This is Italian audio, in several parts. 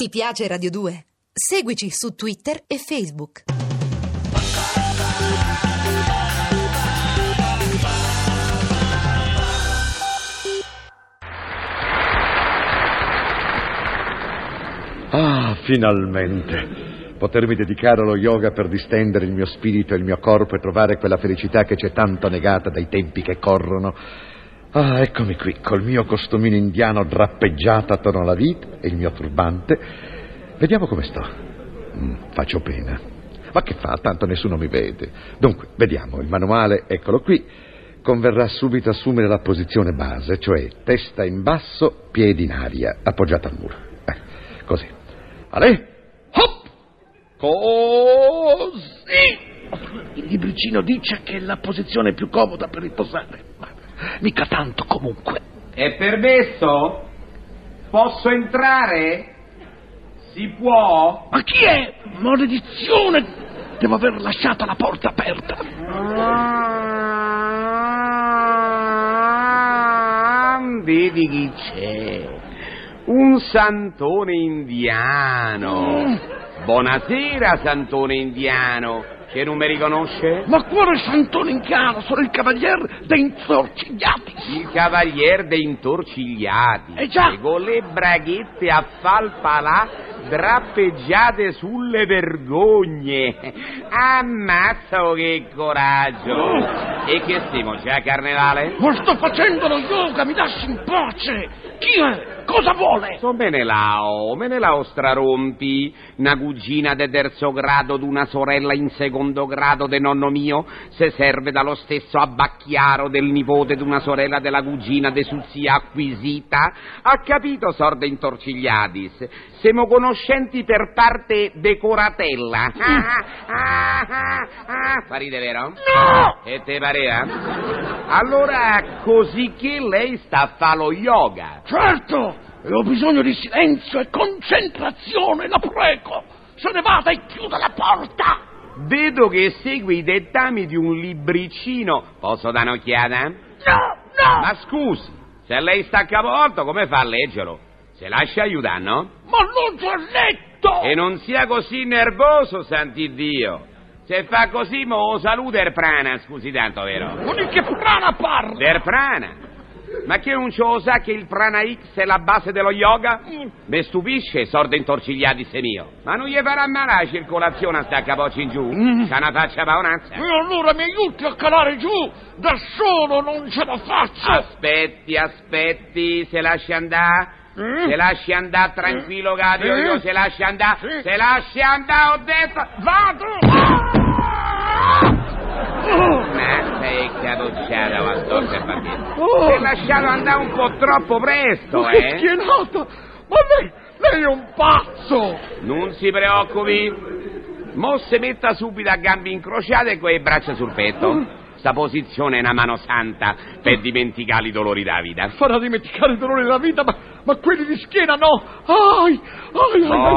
Ti piace Radio 2? Seguici su Twitter e Facebook. Ah, finalmente! Potermi dedicare allo yoga per distendere il mio spirito e il mio corpo e trovare quella felicità che c'è tanto negata dai tempi che corrono. Ah, eccomi qui, col mio costumino indiano drappeggiato attorno alla vita e il mio turbante. Vediamo come sto. Mm, faccio pena. Ma che fa? Tanto nessuno mi vede. Dunque, vediamo, il manuale, eccolo qui. Converrà subito assumere la posizione base, cioè testa in basso, piedi in aria, appoggiata al muro. Eh, così. Ale! Hop! Così! Il libricino dice che è la posizione più comoda per riposare. Mica tanto comunque. È permesso? Posso entrare? Si può? Ma chi è? Maledizione! Devo aver lasciato la porta aperta. Ah, vedi chi c'è? Un santone indiano. Buonasera, santone indiano. Che non mi riconosce? Ma quale santone indiano? Sono il cavaliere dei insorcigliati. Il cavalier dei intorcigliati. Eh già. E con le braghette a falpalà drappeggiate sulle vergogne. Ammazza oh, che coraggio. Oh. E che stiamo già a carnevale? Ma sto facendo lo yoga, mi lasci in pace. Chi è? Cosa vuole? So Menelao, Menelao strarompi, una cugina de terzo grado d'una sorella in secondo grado de nonno mio, se serve dallo stesso abbacchiaro del nipote d'una sorella della cugina de suzia acquisita. Ha capito, sorde intorcigliadis? Siamo conoscenti per parte decoratella. Ah, ah, ah, ah. Fa ride, vero? No! E te pareva? Allora, così che lei sta a fare lo yoga? Certo! E ho bisogno di silenzio e concentrazione, la prego. Se ne vada e chiuda la porta. Vedo che segui i dettami di un libricino. Posso dare un'occhiata? No, no! Ma scusi, se lei sta a capovolto, come fa a leggerlo? Se lascia aiutare, no? Ma non ti ho letto! E non sia così nervoso, sant'Iddio. Se fa così, mo saluta il prana, scusi tanto, vero? Ma di che prana parla? Der prana? Ma che non ce lo sa che il prana X è la base dello yoga? Mi stupisce, sordo intorcigliati se mio. Ma non gli farà male la circolazione a sta capocci in giù? C'ha una faccia paonazza? E allora mi aiuti a calare giù! Da solo non ce la faccio! Aspetti, aspetti, se lasci andare. Eh? Se lasci andare tranquillo, Gadio, Eh? io se lasci andare. Se lasci andare, ho detto. Vado! Ma sei caducciata, ma sto per partire. Oh. Sei lasciato andare un po' troppo presto, Ma che eh? schienata! Ma lei, lei è un pazzo! Non si preoccupi. Mo se metta subito a gambe incrociate con le braccia sul petto. Sta posizione è una mano santa per dimenticare i dolori della vita. Farà dimenticare il dolore della vita, ma, ma quelli di schiena no! Ai!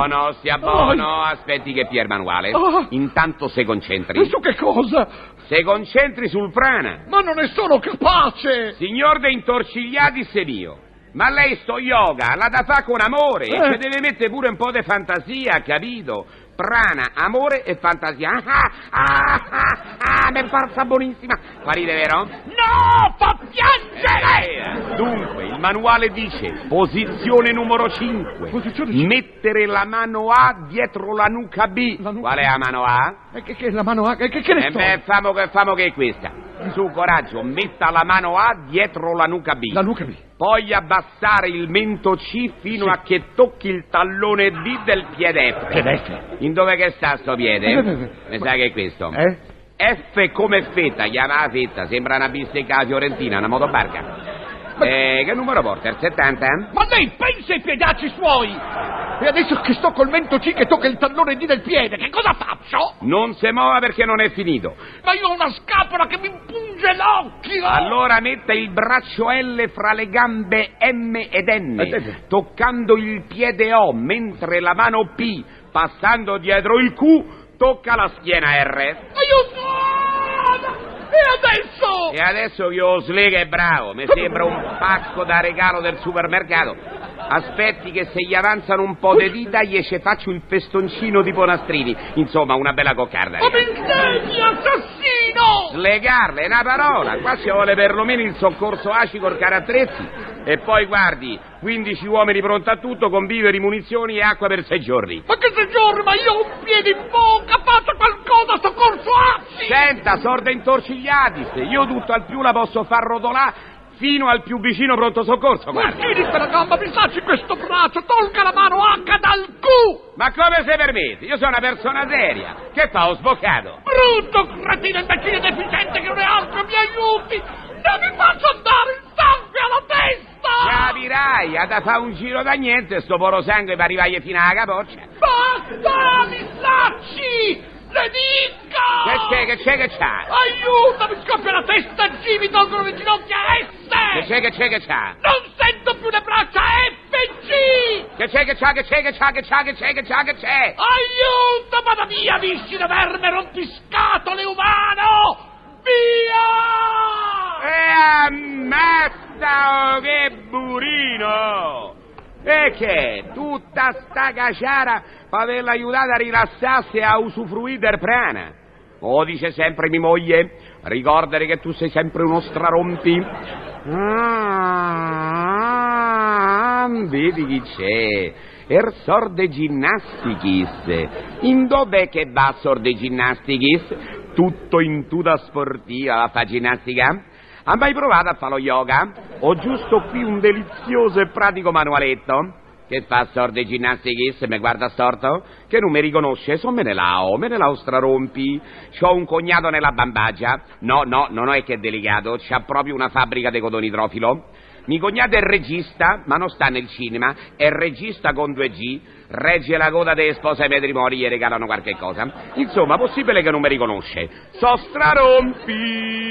Buono, stia buono, aspetti che Pier Manuale. Ah. Intanto se E concentri. su che cosa? Se concentri sul prana. Ma non ne sono capace! Signor de intorcigliati se mio. Ma lei sto yoga l'ha da fa con amore e Eh. ci deve mettere pure un po' di fantasia, capito? Prana, amore e fantasia. Ah, ah, ah, ah, mi parsa buonissima. Fa vero? No! Fa piangere! Eh, Dunque, il manuale dice, posizione numero 5. Posizione. Mettere la mano A dietro la nuca B. La nuca- Qual è la mano A? E che, che la mano ha? Che, che, che ne Eh so? beh, famo che, famo che è questa. Su, coraggio, metta la mano A dietro la nuca B. La nuca B. Poi abbassare il mento C fino Sì. a che tocchi il tallone D del piede F. Piede F. In dove che sta sto piede? Eh, eh, eh. Mi sa che è questo. Eh? F come fetta, chiama la fetta, sembra una bistecca fiorentina, una motobarca. Eh, che numero porta? Il 70? Ma lei pensa ai piedacci suoi! E adesso che sto col mento C che tocca il tallone D del piede, che cosa faccio? Non si muova perché non è finito. Ma io ho una scapola che mi punge l'occhio! Allora metta il braccio L fra le gambe M ed N, toccando il piede O, mentre la mano P, passando dietro il Q, tocca la schiena R. Aiuto! E adesso? E adesso che slega è bravo, mi sembra un pacco da regalo del supermercato. Aspetti che se gli avanzano un po' di dita gli ci faccio il festoncino tipo Nastrini. Insomma, una bella coccarda. Ma mi assassino! Slegarle, è una parola. Qua ci vuole perlomeno il soccorso ACI col carattrezzi. E poi guardi, 15 uomini pronti a tutto con viveri, munizioni e acqua per sei giorni. Ma che sei giorni, ma io ho un piede in bocca, faccia qualcosa, soccorso ACI! Senta, sorda intorcigliati, se io tutto al più la posso far rotolare fino al più vicino pronto soccorso, Ma guardi. tiri quella gamba, mi sacci questo braccio, tolga la mano H dal cu! Ma come se permette? Io sono una persona seria. Che fa, ho sboccato? Brutto cretino imbecille deficiente che non è altro, mi aiuti! Non mi faccio andare alla Capirai, ha da fare un giro da niente, sto poro sangue per arrivare fino alla capoccia. Basta, mi sacci! Le dica! Che c'è, che c'è, che c'è? Aiuto, mi scoppia la testa, G, mi tolgono le ginocchia Che S! c'è, che c'è, che c'è? Non sento più le braccia F e G! Che c'è, che c'è, che c'è, che c'è, che c'è, che c'è, che c'è, che c'è? Aiuto, vada via, viscida verme rompiscatole umano! Via! E ammazza, oh, che burino! Che? Tutta sta caciara per averla aiutata a rilassarsi e a usufruire del prana. O dice sempre mia moglie, ricordare che tu sei sempre uno strarompi. Ah, vedi chi c'è? Er sorde ginnastichis. In dov'è che va sorde ginnastichis? Tutto in tuta sportiva la fa ginnastica? Ha mai provato a fare lo yoga? Ho giusto qui un delizioso e pratico manualetto. Che fa sorde ginnastichis? Mi guarda storto? Che non mi riconosce? So me ne lao, me ne lao strarompi. C'ho un cognato nella bambagia. No, no, non è che è delicato, c'ha proprio una fabbrica di codonitrofilo. Mi cognato è regista, ma non sta nel cinema, è regista con due G, regge la coda delle spose ai matrimoni, gli regalano qualche cosa. Insomma, possibile che non mi riconosce. So strarompi!